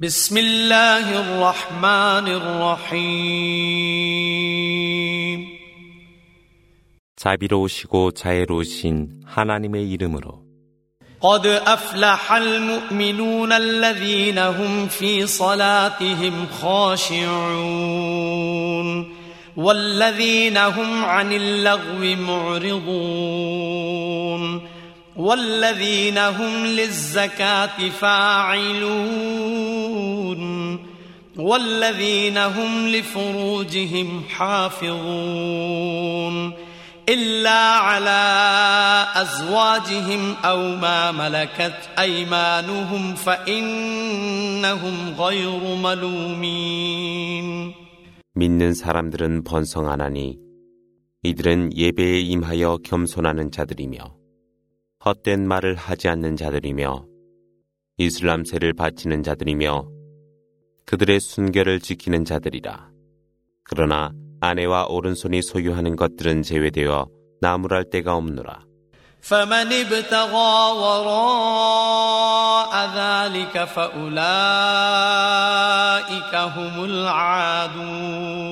بسم الله الرحمن الرحيم 자비로우시고 자애로우신 하나님의 이름으로 قد أفلح المؤمنون الذين هم في صلاتهم خاشعون والذين هم عن اللغو معرضون والذين هم للزكاة فاعلون والذين هم لفروجهم حافظون إلا على أزواجهم أو ما ملكت أيمانهم فإنهم غير ملومين 믿는 사람들은 번성하나니 이들은 예배에 임하여 겸손하는 자들이며 헛된 말을 하지 않는 자들이며 이슬람세를 바치는 자들이며 그들의 순결을 지키는 자들이라. 그러나 아내와 오른손이 소유하는 것들은 제외되어 나무랄 데가 없노라. فمن ابتغى وراء ذلك فأولئك هم العادون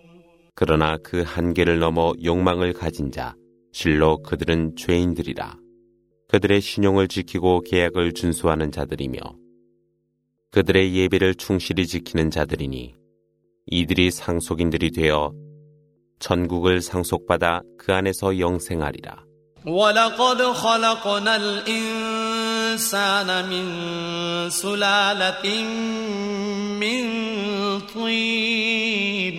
그러나 그 한계를 넘어 욕망을 가진 자, 실로 그들은 죄인들이라. 그들의 신용을 지키고 계약을 준수하는 자들이며, 그들의 예배를 충실히 지키는 자들이니, 이들이 상속인들이 되어 천국을 상속받아 그 안에서 영생하리라. ولقد خلقنا الإنسان من سلالة من طين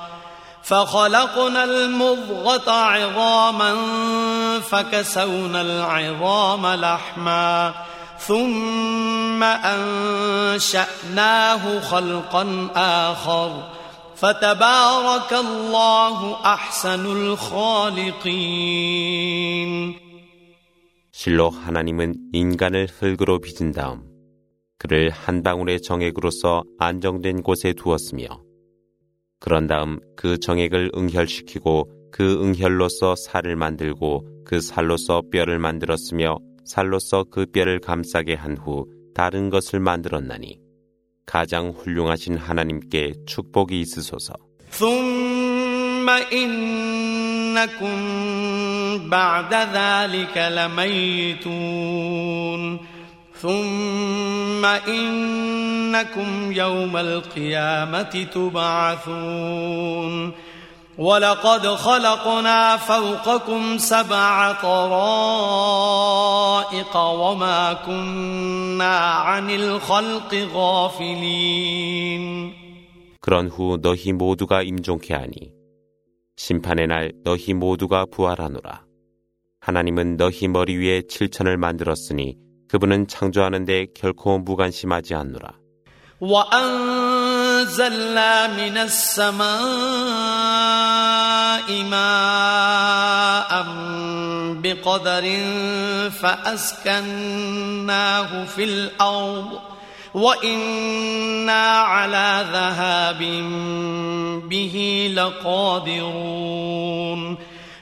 فخلقنا المضغة عظاما فكسونا العظام لحما ثم أنشأناه خلقا آخر فتبارك الله أحسن الخالقين 실로 하나님은 인간을 흙으로 빚은 다음 그를 한 방울의 정액으로서 안정된 곳에 두었으며 그런 다음 그 정액을 응혈시키고 그 응혈로서 살을 만들고 그 살로서 뼈를 만들었으며 살로서 그 뼈를 감싸게 한 후 다른 것을 만들었나니 가장 훌륭하신 하나님께 축복이 있으소서. ثم إنكم بعد ذلك لميتون ثم إنكم يوم القيامة تبعثون ولقد خلقنا فوقكم سبع طرائق وما كنا عن الخلق غافلين 그런 후 너희 모두가 임종케 하니 심판의 날 너희 모두가 부활하노라. 하나님은 너희 머리 위에 칠천을 만들었으니 그분은 창조하는데 결코 무관심하지 않노라. وأنزلنا من السماء ماء بقدر فأسكناه في الأرض وإنا على ذهاب به لقادرون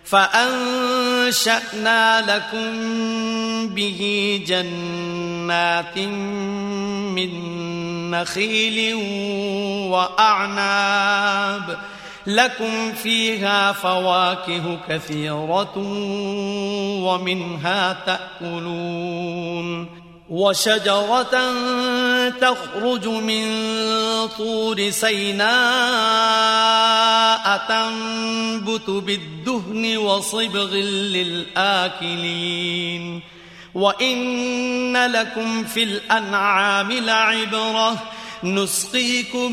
فأنشأنا لكم به جنات من نخيل وأعناب لكم فيها فواكه كثيرة ومنها تأكلون وشجرة تخرج من طور سيناء تنبت بالدهن وصبغ للآكلين. وإن لكم في الأنعام لعبرة. نسقيكم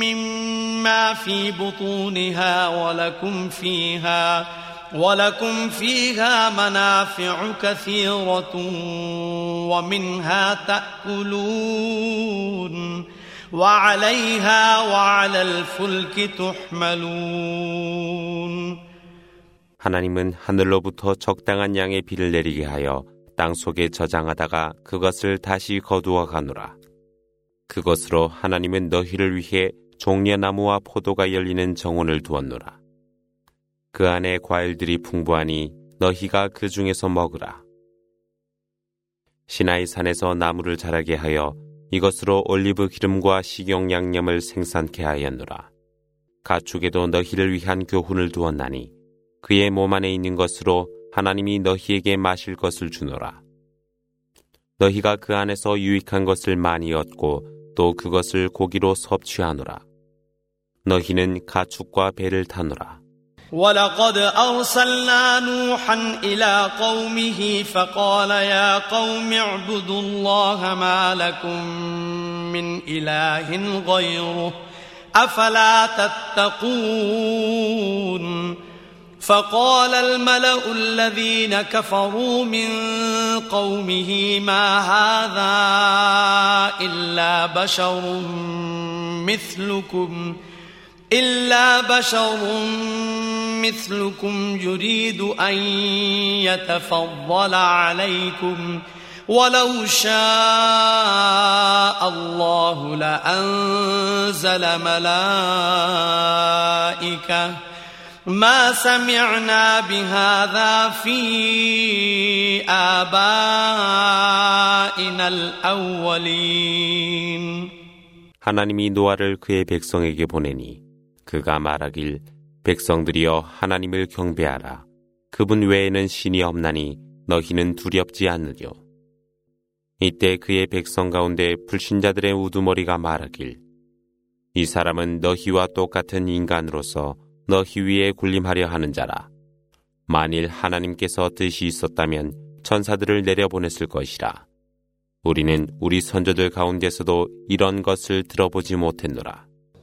مما في بطونها ولكم فيها ولكم فيها منافع كثيرة ومنها تأكلون وعليها وعلى الفلك تحملون 하나님은 하늘로부터 적당한 양의 비를 내리게 하여 땅 속에 저장하다가 그것을 다시 거두어 가노라. 그것으로 하나님은 너희를 위해 종려나무와 포도가 열리는 정원을 두었노라. 그 안에 과일들이 풍부하니 너희가 그 중에서 먹으라. 시나이 산에서 나무를 자라게 하여 이것으로 올리브 기름과 식용 양념을 생산케 하였노라. 가축에도 너희를 위한 교훈을 두었나니 그의 몸 안에 있는 것으로 하나님이 너희에게 마실 것을 주노라. 너희가 그 안에서 유익한 것을 많이 얻고 또 그것을 고기로 섭취하노라. 너희는 가축과 배를 타노라. ولقد أرسلنا نوحا إلى قومه فقال يا قوم اعبدوا الله ما لكم من إله غيره أفلا تتقون فقال الملأ الذين كفروا من قومه ما هذا إلا بشر مثلكم إلا بشر مثلكم يريد أن يتفضل عليكم ولو شاء الله لأنزل ملائكة ما سمعنا بهذا في آبائنا الأولين 하나님이 노아를 그의 백성에게 보내니 그가 말하길 백성들이여 하나님을 경배하라. 그분 외에는 신이 없나니 너희는 두렵지 않으려. 이때 그의 백성 가운데 불신자들의 우두머리가 말하길 이 사람은 너희와 똑같은 인간으로서 너희 위에 군림하려 하는 자라. 만일 하나님께서 뜻이 있었다면 천사들을 내려보냈을 것이라. 우리는 우리 선조들 가운데서도 이런 것을 들어보지 못했노라.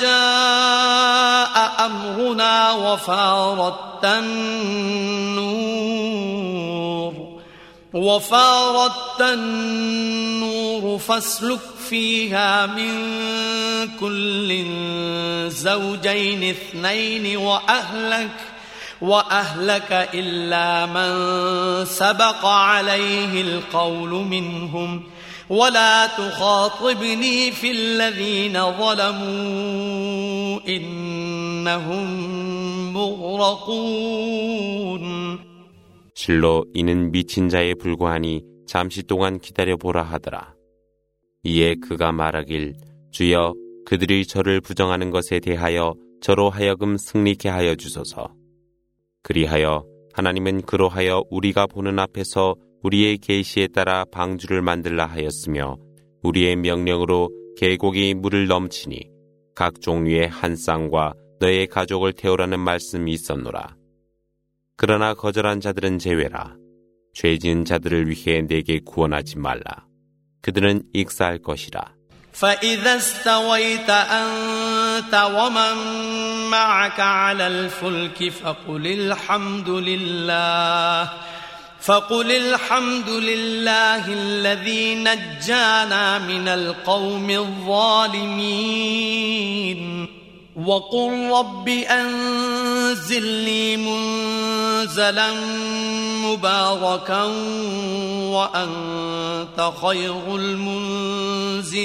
جاء أمرنا وفارت النور وفارت النور فاسلك فيها من كل زوجين اثنين وأهلك وأهلك إلا من سبق عليه القول منهم ۖ. ولا تخاطبني في الذين ظلموا إنهم مغرقون 실로 이는 미친 자에 불과하니 잠시 동안 기다려 보라 하더라. 이에 그가 말하길 주여 그들이 저를 부정하는 것에 대하여 저로 하여금 승리케 하여 주소서. 그리하여 하나님은 그로하여 우리가 보는 앞에서 우리의 계시에 따라 방주를 만들라 하였으며 우리의 명령으로 계곡이 물을 넘치니 각 종류의 한 쌍과 너의 가족을 태우라는 말씀이 있었노라. 그러나 거절한 자들은 제외라. 죄 지은 자들을 위해 내게 구원하지 말라. 그들은 익사할 것이라. فإذا استويت أنت ومن معك على الفلك فقل الحمد لله فقل الحمد لله الذي نجانا من القوم الظالمين. وقل رب أنزلني منزلا مباركا وأنت خير المنزلين.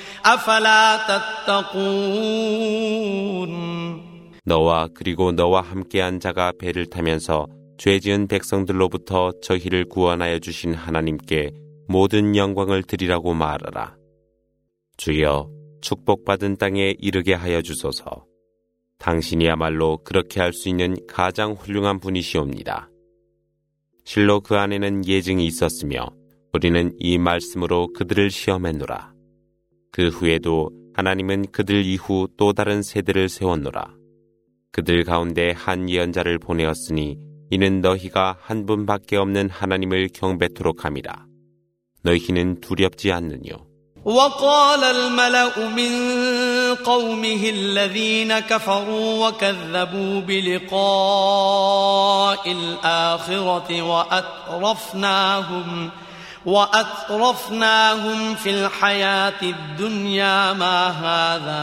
أفلا تتقون 너와 그리고 너와 함께한 자가 배를 타면서 죄 지은 백성들로부터 저희를 구원하여 주신 하나님께 모든 영광을 드리라고 말하라. 주여 축복받은 땅에 이르게 하여 주소서. 당신이야말로 그렇게 할 수 있는 가장 훌륭한 분이시옵니다. 실로 그 안에는 예증이 있었으며 우리는 이 말씀으로 그들을 시험했노라. 그 후에도 하나님은 그들 이후 또 다른 세대를 세웠노라. 그들 가운데 한 예언자를 보내었으니 이는 너희가 한 분밖에 없는 하나님을 경배토록 함이라. 너희는 두렵지 않느뇨. وقال الملأ من قومه الذين كفروا وكذبوا بلقاء الآخرة وأترفناهم وأترفناهم في الحياة الدنيا ما هذا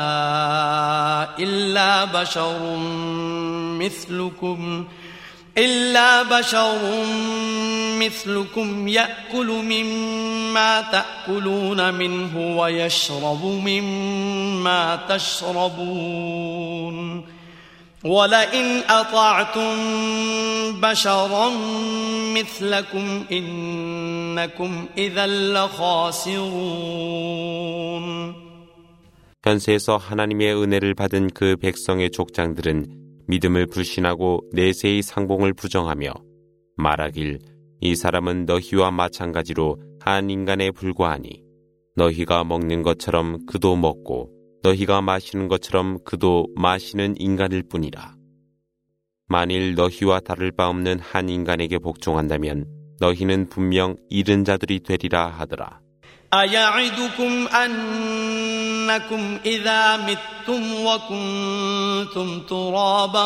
إلا بشر مثلكم إلا بشر مثلكم يأكل مما تأكلون منه ويشرب مما تشربون. ولئن أطعتم بشرا مثلكم إنكم إذا لخاسرون 현세에서 하나님의 은혜를 받은 그 백성의 족장들은 믿음을 불신하고 내세의 상봉을 부정하며 말하길 이 사람은 너희와 마찬가지로 한 인간에 불과하니 너희가 먹는 것처럼 그도 먹고 너희가 마시는 것처럼 그도 마시는 인간일 뿐이라. 만일 너희와 다를 바 없는 한 인간에게 복종한다면 너희는 분명 잃은 자들이 되리라 하더라. أيعدكم أنكم إذا متم وكنتم ترابا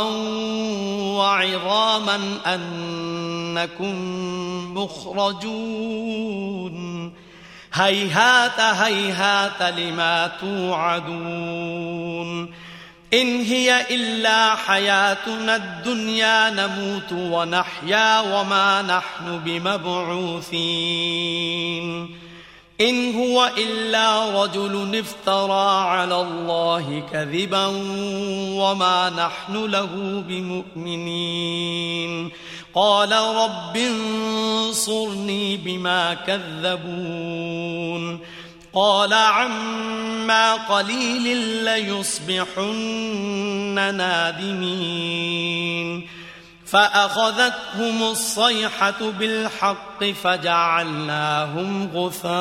وعظاما أنكم مخرجون هيهات هيهات لما توعدون إن هي إلا حياتنا الدنيا نموت ونحيا وما نحن بمبعوثين إن هو إلا رجل افترى على الله كذبا وما نحن له بمؤمنين قال رب انصرني بما كذبون. قال عما قليل ليصبحن نادمين. فأخذتهم الصيحة بالحق فجعلناهم غثاء.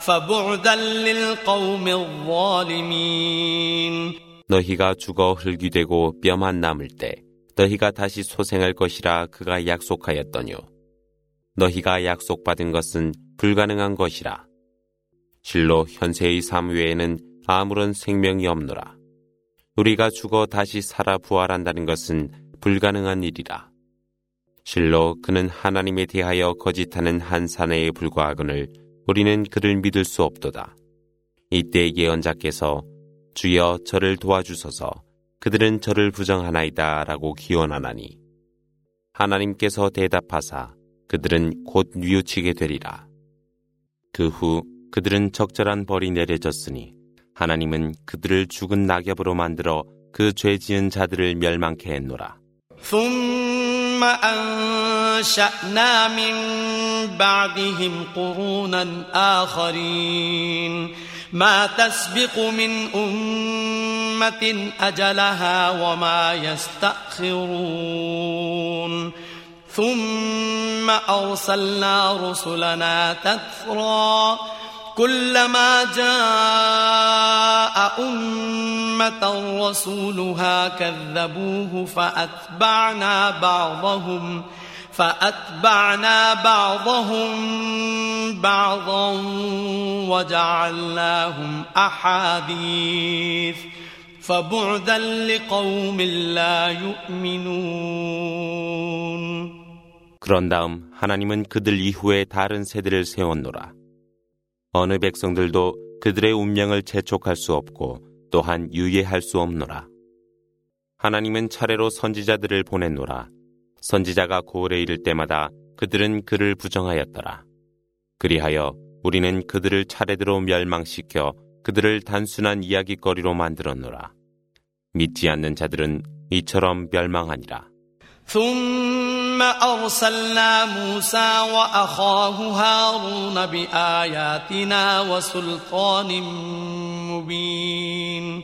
فبعدا للقوم الظالمين. 너희가 죽어 흙이 되고 뼈만 남을 때 너희가 다시 소생할 것이라 그가 약속하였더뇨. 너희가 약속받은 것은 불가능한 것이라. 실로 현세의 삶 외에는 아무런 생명이 없노라. 우리가 죽어 다시 살아 부활한다는 것은 불가능한 일이라. 실로 그는 하나님에 대하여 거짓하는 한 사내에 불과하거늘 우리는 그를 믿을 수 없도다. 이때 예언자께서 주여 저를 도와주소서 그들은 저를 부정하나이다 라고 기원하나니 하나님께서 대답하사 그들은 곧 뉘우치게 되리라. 그 후 그들은 적절한 벌이 내려졌으니 하나님은 그들을 죽은 낙엽으로 만들어 그 죄 지은 자들을 멸망케 했노라. ما تسبق من أمة أجلها وما يستأخرون. ثم أرسلنا رسلنا تثرا كلما جاء أمة رسولها كذبوه فأتبعنا بعضهم. بعضهم بعضا وجعلناهم أحاديث فبعدا لقوم لا يؤمنون 그런 다음 하나님은 그들 이후에 다른 세대를 세웠노라. 어느 백성들도 그들의 운명을 재촉할 수 없고 또한 유예할 수 없노라. 하나님은 차례로 선지자들을 보냈노라. 선지자가 고을에 이를 때마다 그들은 그를 부정하였더라. 그리하여 우리는 그들을 차례대로 멸망시켜 그들을 단순한 이야기거리로 만들었노라. 믿지 않는 자들은 이처럼 멸망하니라. ثم أرسلنا موسى وأخاه هارون بآياتنا وسلطان مبين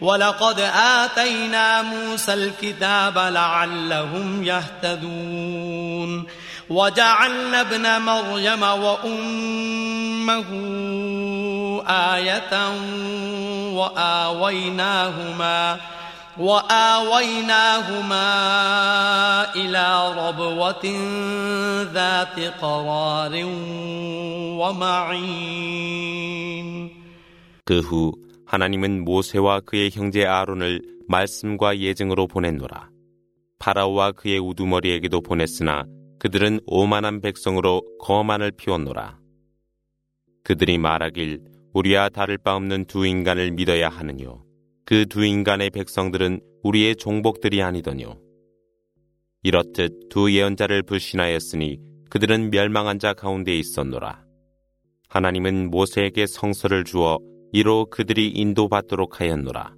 ولقد آتينا موسى الكتاب لعلهم يهتدون. وجعلنا ابن مريم وأمه آية وآويناهما وآويناهما إلى ربوة ذات قرار ومعين. 하나님은 모세와 그의 형제 아론을 말씀과 예증으로 보냈노라. 파라오와 그의 우두머리에게도 보냈으나 그들은 오만한 백성으로 거만을 피웠노라. 그들이 말하길 우리와 다를 바 없는 두 인간을 믿어야 하느뇨. 그 두 인간의 백성들은 우리의 종복들이 아니더뇨. 이렇듯 두 예언자를 불신하였으니 그들은 멸망한 자 가운데 있었노라. 하나님은 모세에게 성서를 주어 이로 그들이 인도받도록 하였노라.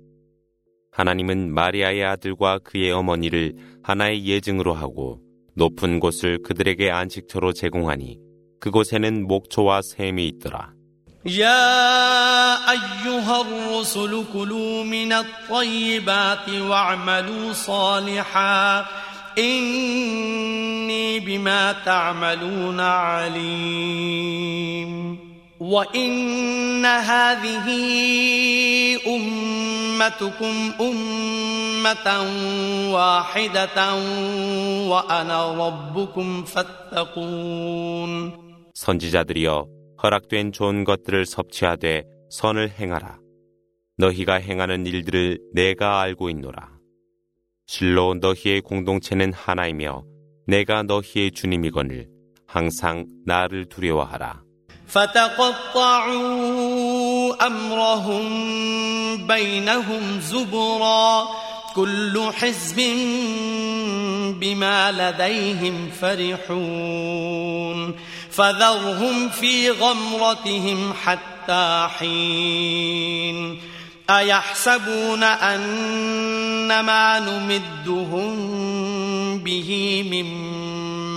하나님은 마리아의 아들과 그의 어머니를 하나의 예증으로 하고 높은 곳을 그들에게 안식처로 제공하니 그곳에는 목초와 샘이 있더라. يا أيها الرسل كلوا من الطيبات واعملوا صالحا إني بما تعملون عليم وإن هذه أمتكم أمة واحدة وأنا ربكم فاتقون 선지자들이여 허락된 좋은 것들을 섭취하되 선을 행하라. 너희가 행하는 일들을 내가 알고 있노라. 실로 너희의 공동체는 하나이며 내가 너희의 주님이거늘 항상 나를 두려워하라. فتقطعوا أمرهم بينهم زبرا كل حزب بما لديهم فرحون فذرهم في غمرتهم حتى حين أيحسبون أن ما نمدهم به من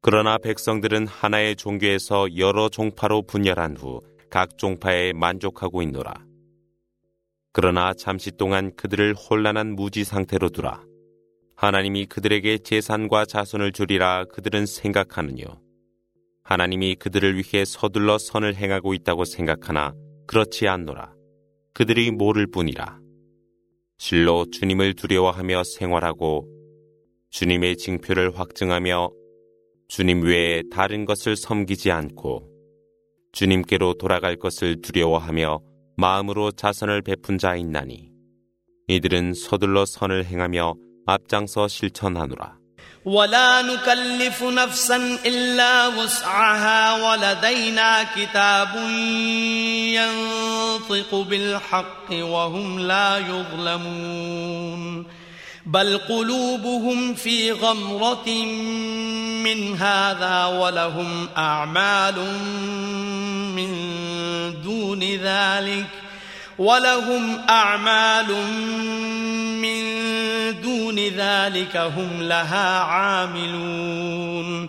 그러나 백성들은 하나의 종교에서 여러 종파로 분열한 후 각 종파에 만족하고 있노라. 그러나 잠시 동안 그들을 혼란한 무지 상태로 두라. 하나님이 그들에게 재산과 자손을 주리라 그들은 생각하느뇨. 하나님이 그들을 위해 서둘러 선을 행하고 있다고 생각하나 그렇지 않노라. 그들이 모를 뿐이라. 실로 주님을 두려워하며 생활하고 주님의 징표를 확증하며 주님 외에 다른 것을 섬기지 않고 주님께로 돌아갈 것을 두려워하며 마음으로 자선을 베푼 자 있나니 이들은 서둘러 선을 행하며 앞장서 실천하노라. ولا نكلف نفسا إلا وسعها ولدينا كتاب ينطق بالحق وهم لا يظلمون بل قلوبهم في غمرة من هذا ولهم أعمال من دون ذلك ولهم أعمال من دون ذلك هم لها عاملون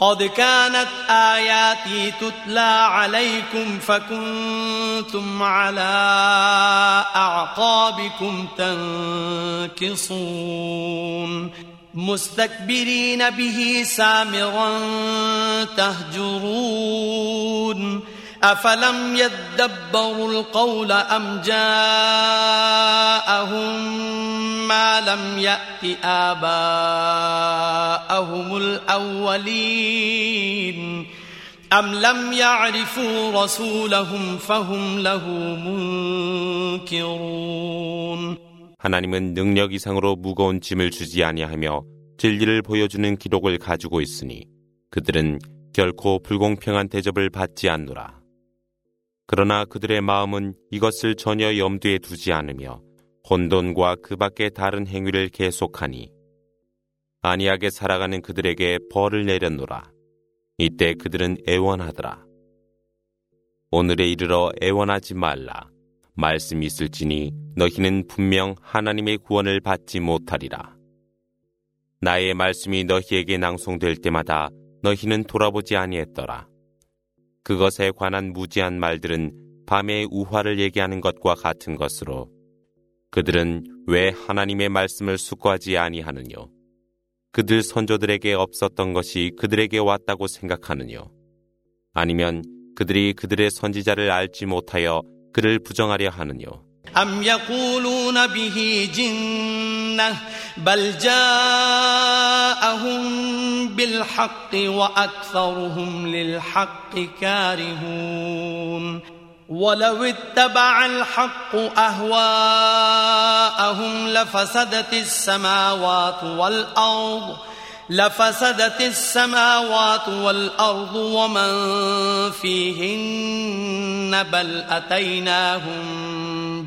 قد كانت آياتي تتلى عليكم فكنتم على أعقابكم تنكصون. مستكبرين به سامرا تهجرون. أفلم يدبروا القول أم جاءهم ما لم يأت آباءهم الأولين أم لم يعرفوا رسولهم فهم له منكرون 하나님은 능력 이상으로 무거운 짐을 주지 아니하며 진리를 보여주는 기록을 가지고 있으니 그들은 결코 불공평한 대접을 받지 않노라. 그러나 그들의 마음은 이것을 전혀 염두에 두지 않으며 혼돈과 그 밖의 다른 행위를 계속하니 안이하게 살아가는 그들에게 벌을 내렸노라. 이때 그들은 애원하더라. 오늘에 이르러 애원하지 말라. 말씀이 있을지니 너희는 분명 하나님의 구원을 받지 못하리라. 나의 말씀이 너희에게 낭송될 때마다 너희는 돌아보지 아니했더라. 그것에 관한 무지한 말들은 밤의 우화를 얘기하는 것과 같은 것으로 그들은 왜 하나님의 말씀을 숙고하지 아니하느뇨? 그들 선조들에게 없었던 것이 그들에게 왔다고 생각하느뇨? 아니면 그들이 그들의 선지자를 알지 못하여 그를 부정하려 하느뇨? أم يقولون به جنة بل جاءهم بالحق وأكثرهم للحق كارهون ولو اتبع الحق أهواءهم لفسدت السماوات والأرض لفسدت السماوات والأرض ومن فيهن بل أتيناهم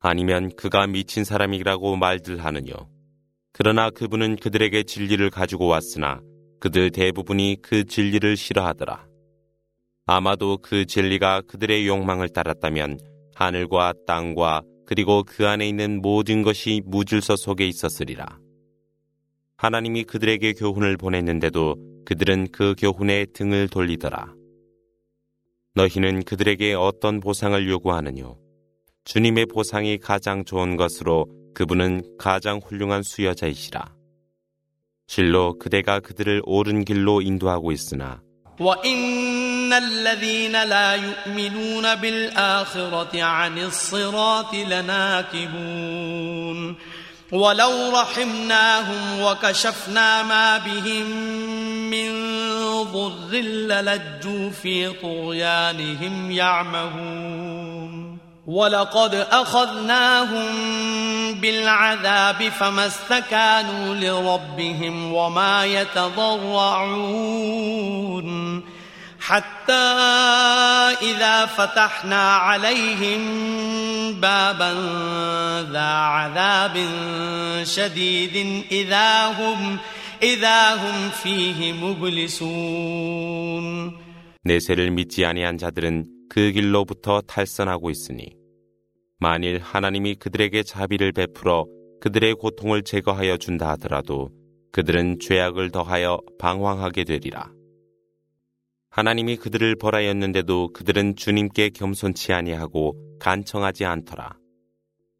아니면 그가 미친 사람이라고 말들 하느뇨. 그러나 그분은 그들에게 진리를 가지고 왔으나 그들 대부분이 그 진리를 싫어하더라. 아마도 그 진리가 그들의 욕망을 따랐다면 하늘과 땅과 그리고 그 안에 있는 모든 것이 무질서 속에 있었으리라. 하나님이 그들에게 교훈을 보냈는데도 그들은 그 교훈에 등을 돌리더라. 너희는 그들에게 어떤 보상을 요구하느뇨? 주님의 보상이 가장 좋은 것으로 그분은 가장 훌륭한 수여자이시라. 실로 그대가 그들을 옳은 길로 인도하고 있으나 وإن الذين لا يؤمنون بالآخرة عن الصراط لناكبون ولو رحمناهم وكشفنا ما بهم من ضر للجوا في طغيانهم يعمهون ولقد أخذناهم بالعذاب فما استكانوا لربهم وما يتضرعون حتى إذا فتحنا عليهم بابا ذا عذاب شديد إذا هم إذا هم فيه مبلسون 내세를 믿지 아니한 자들은 그 길로부터 탈선하고 있으니 만일 하나님이 그들에게 자비를 베풀어 그들의 고통을 제거하여 준다 하더라도 그들은 죄악을 더하여 방황하게 되리라. 하나님이 그들을 벌하였는데도 그들은 주님께 겸손치 아니하고 간청하지 않더라.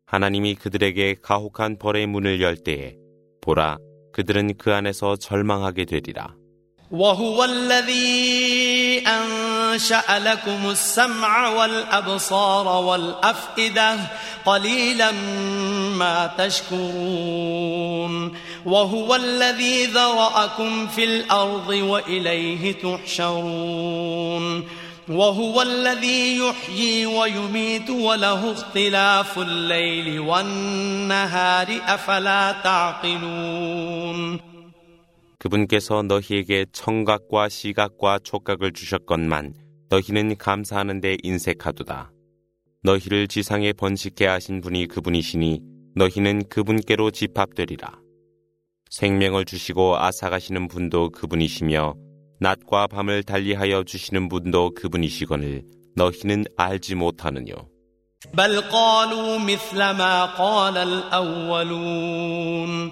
하나님이 그들에게 가혹한 벌의 문을 열 때에 보라 그들은 그 안에서 절망하게 되리라. وهو الذي أنشأ لكم السمع والأبصار والأفئدة قليلا ما تشكرون وهو الذي ذرأكم في الأرض وإليه تحشرون وهو الذي يحيي ويميت وله اختلاف الليل والنهار أفلا تعقلون 그분께서 너희에게 청각과 시각과 촉각을 주셨건만 너희는 감사하는데 인색하도다. 너희를 지상에 번식케 하신 분이 그분이시니 너희는 그분께로 집합되리라. 생명을 주시고 아사가시는 분도 그분이시며 낮과 밤을 달리하여 주시는 분도 그분이시거늘 너희는 알지 못하느뇨. بل قالوا مثل ما قال الأولون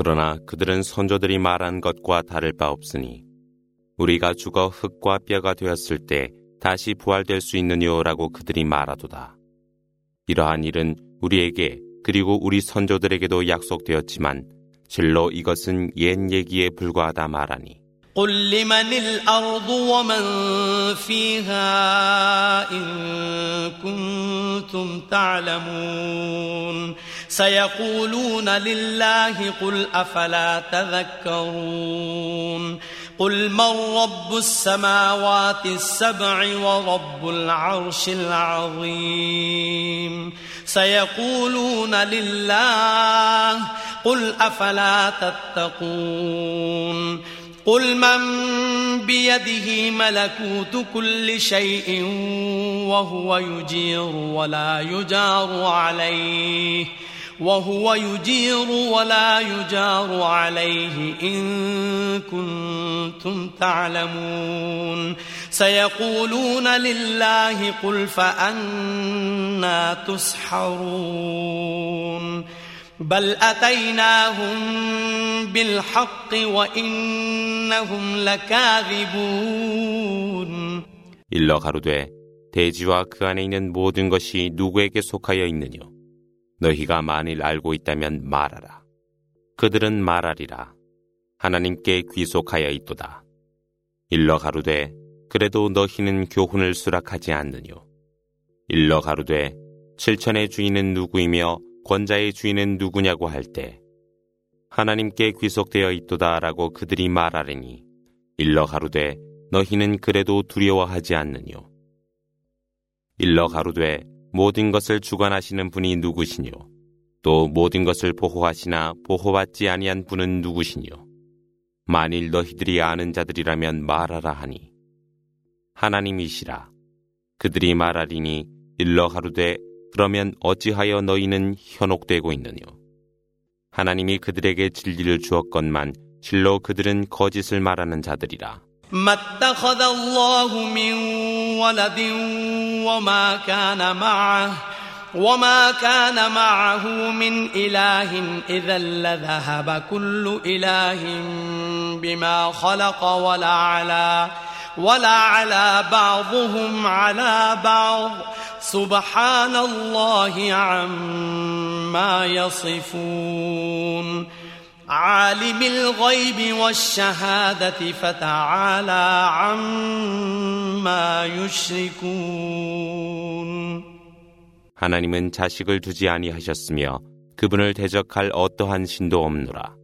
그러나 그들은 선조들이 말한 것과 다를 바 없으니 우리가 죽어 흙과 뼈가 되었을 때 다시 부활될 수 있느냐라고 그들이 말하도다. 이러한 일은 우리에게 그리고 우리 선조들에게도 약속되었지만 실로 이것은 옛 얘기에 불과하다 말하니 قل لمن الأرض ومن فيها إن كنتم تعلمون سيقولون لله قل أفلا تذكرون قل من رب السماوات السبع ورب العرش العظيم سيقولون لله قل أفلا تتقون قل من بيده ملكوت كل شيء وهو يجير ولا يجار عليه وهو يجير ولا يجار عليه إن كنتم تعلمون سيقولون لله قل فأنا تسحرون بل أتيناهم بالحق وإنهم لكاذبون 일러 가로되 대지와 그 안에 있는 모든 것이 누구에게 속하여 있느뇨 너희가 만일 알고 있다면 말하라. 그들은 말하리라. 하나님께 귀속하여 있도다. 일러 가로되 그래도 너희는 교훈을 수락하지 않느뇨. 일러 가로되 칠천의 주인은 누구이며 권자의 주인은 누구냐고 할 때 하나님께 귀속되어 있도다라고 그들이 말하리니 일러 가로되 너희는 그래도 두려워하지 않느뇨. 일러 가로되 모든 것을 주관하시는 분이 누구시뇨 또 모든 것을 보호하시나 보호받지 아니한 분은 누구시뇨 만일 너희들이 아는 자들이라면 말하라 하니 하나님이시라 그들이 말하리니 일러 가로되 그러면 어찌하여 너희는 현혹되고 있느뇨? 하나님이 그들에게 진리를 주었건만 실로 그들은 거짓을 말하는 자들이라. ما اتخذ الله من ولد وما كان معه وما كان معه من إله إذا لذهب كل إله بما خلق ولا على ولا على بعضهم على بعض. سبحان الله عما يصفون. عالم الغيب والشهادة فتعالى عما يشركون 하나님은 자식을 두지 아니하셨으며 그분을 대적할 어떠한 신도 없노라.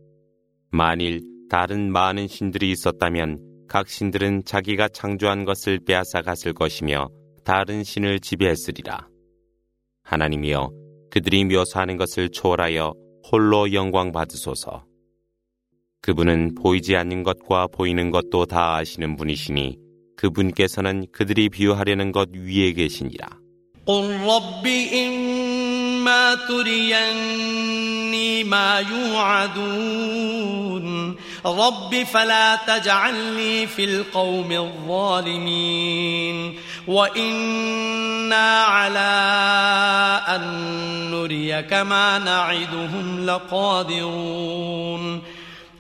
만일 다른 많은 신들이 있었다면 각 신들은 자기가 창조한 것을 빼앗아 갔을 것이며 다른 신을 지배했으리라. 하나님이여 그들이 묘사하는 것을 초월하여 홀로 영광 받으소서. 그분은 보이지 않는 것과 보이는 것도 다 아시는 분이시니 그분께서는 그들이 비유하려는 것 위에 계시니라. إما تريني ما يوعدون رب فلا تجعلني في القوم الظالمين وإنا على أن نريك ما نعدهم لقادرون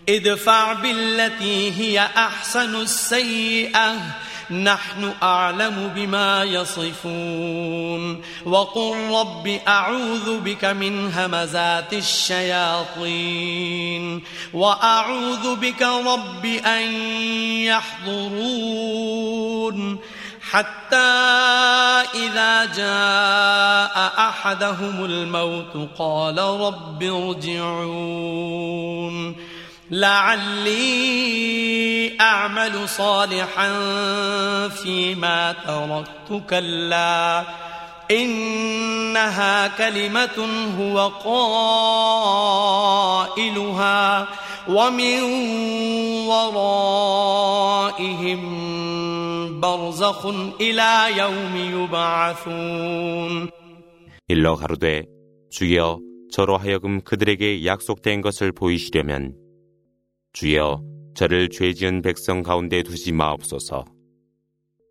ادفع بالتي هي أحسن السيئة. نحن أعلم بما يصفون. وقل رب أعوذ بك من همزات الشياطين. وأعوذ بك رب أن يحضرون. حتى إذا جاء أحدهم الموت قال رب ارجعون. لعلي أعمل صالحا فيما تركت كلا إنها كلمة هو قائلها ومن ورائهم برزخ إلى يوم يبعثون 일러 가로되 주여 저로 하여금 그들에게 약속된 것을 보이시려면 주여 저를 죄 지은 백성 가운데 두지 마옵소서.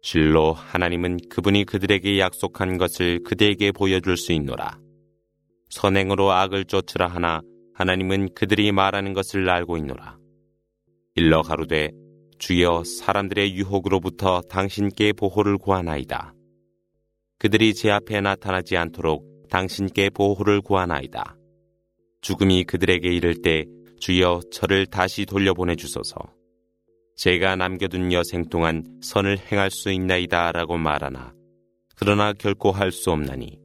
실로 하나님은 그분이 그들에게 약속한 것을 그대에게 보여줄 수 있노라. 선행으로 악을 쫓으라 하나 하나님은 그들이 말하는 것을 알고 있노라. 일러 가로되 주여 사람들의 유혹으로부터 당신께 보호를 구하나이다. 그들이 제 앞에 나타나지 않도록 당신께 보호를 구하나이다. 죽음이 그들에게 이를 때 주여 저를 다시 돌려보내 주소서. 제가 남겨둔 여생 동안 선을 행할 수 있나이다 라고 말하나 그러나 결코 할 수 없나니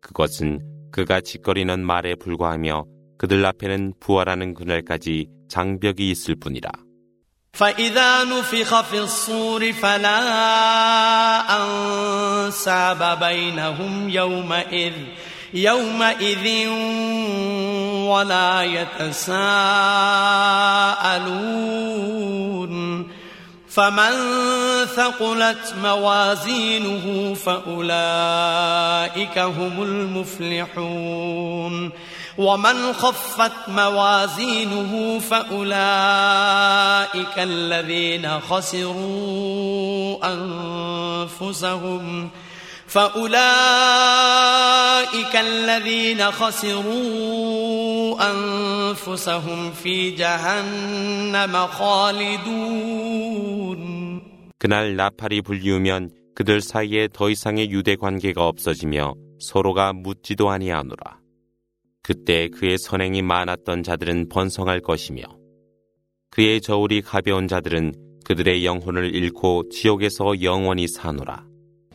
그것은 그가 짓거리는 말에 불과하며 그들 앞에는 부활하는 그날까지 장벽이 있을 뿐이라. فإذا نفخ في الصور فلا أنساب بينهم يومئذ يومئذ ولا يتساءلون فمن ثقلت موازينه فأولئك هم المفلحون ومن خفت موازينه فأولئك الذين خسروا أنفسهم فأولئك الذين خسروا أنفسهم في جهنم خالدون 그날 나팔이 불리우면 그들 사이에 더 이상의 유대 관계가 없어지며 서로가 묻지도 아니하노라. 그때 그의 선행이 많았던 자들은 번성할 것이며 그의 저울이 가벼운 자들은 그들의 영혼을 잃고 지옥에서 영원히 사노라.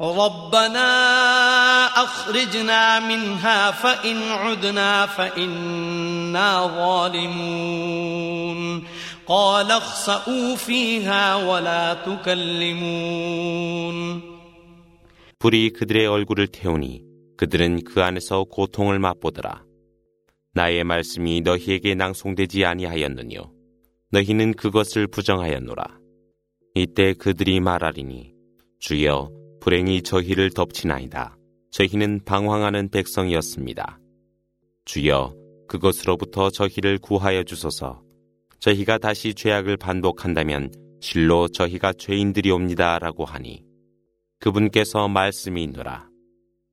ربنا أخرجنا منها فإن عدنا فإنا ظالمون قال اخسأوا فيها ولا تكلمون 불이 그들의 얼굴을 태우니 그들은 그 안에서 고통을 맛보더라. 나의 말씀이 너희에게 낭송되지 아니하였느뇨. 너희는 그것을 부정하였노라. 이때 그들이 말하리니 주여 불행이 저희를 덮치나이다. 저희는 방황하는 백성이었습니다. 주여, 그것으로부터 저희를 구하여 주소서. 저희가 다시 죄악을 반복한다면 실로 저희가 죄인들이옵니다. 라고 하니 그분께서 말씀이 있노라.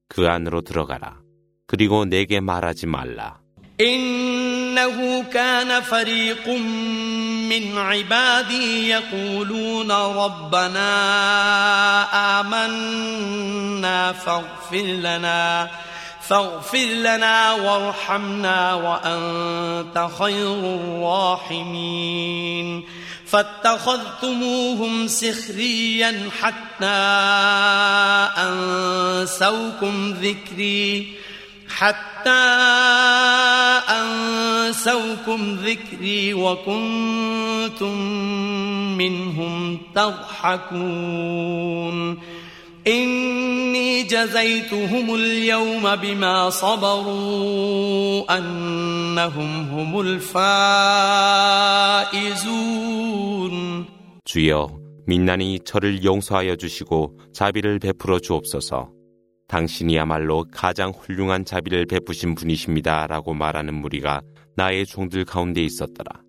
그 안으로 들어가라. 그리고 내게 말하지 말라. إنه كان فريق من عبادي يقولون ربنا آمنا فاغفر لنا فاغفر لنا وارحمنا وأنت خير الراحمين. فاتخذتموهم سخريا حتى أنسوكم ذكري. حتى أنسوكم ذكري وكنتم منهم تضحكون إني جزيتهم اليوم بما صبروا أنهم هم الفائزون 주여 민난이 저를 용서하여 주시고 자비를 베풀어 주옵소서. 당신이야말로 가장 훌륭한 자비를 베푸신 분이십니다. 라고 말하는 무리가 나의 종들 가운데 있었더라.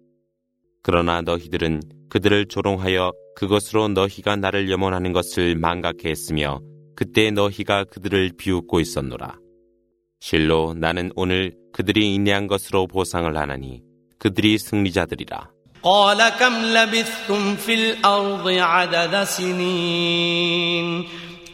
그러나 너희들은 그들을 조롱하여 그것으로 너희가 나를 염원하는 것을 망각해 했으며 그때 너희가 그들을 비웃고 있었노라. 실로 나는 오늘 그들이 인내한 것으로 보상을 하나니 그들이 승리자들이라.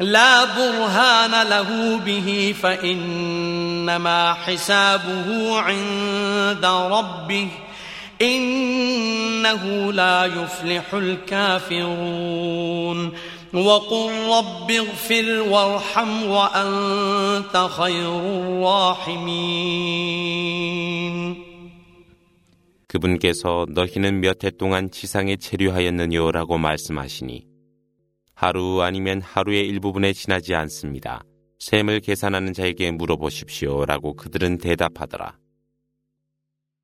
لا برهان له به فإنما حسابه عند ربه إنه لا يفلح الكافرون وقل رب اغفر وارحم وأنت خير الراحمين 그분께서 너희는 몇 해 동안 지상에 체류하였느냐고 라고 말씀하시니 하루 아니면 하루의 일부분에 지나지 않습니다. 셈을 계산하는 자에게 물어보십시오. 라고 그들은 대답하더라.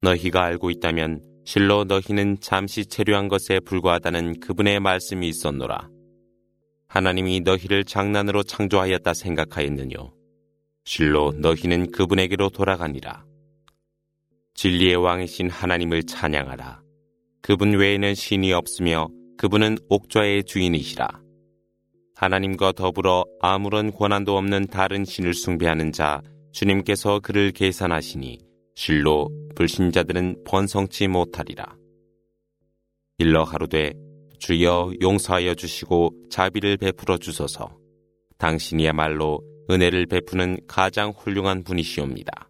너희가 알고 있다면 실로 너희는 잠시 체류한 것에 불과하다는 그분의 말씀이 있었노라. 하나님이 너희를 장난으로 창조하였다 생각하였느뇨. 실로 너희는 그분에게로 돌아가니라. 진리의 왕이신 하나님을 찬양하라. 그분 외에는 신이 없으며 그분은 옥좌의 주인이시라. 하나님과 더불어 아무런 권한도 없는 다른 신을 숭배하는 자 주님께서 그를 계산하시니 실로 불신자들은 번성치 못하리라. 일러 하루되 주여 용서하여 주시고 자비를 베풀어 주소서. 당신이야말로 은혜를 베푸는 가장 훌륭한 분이시옵니다.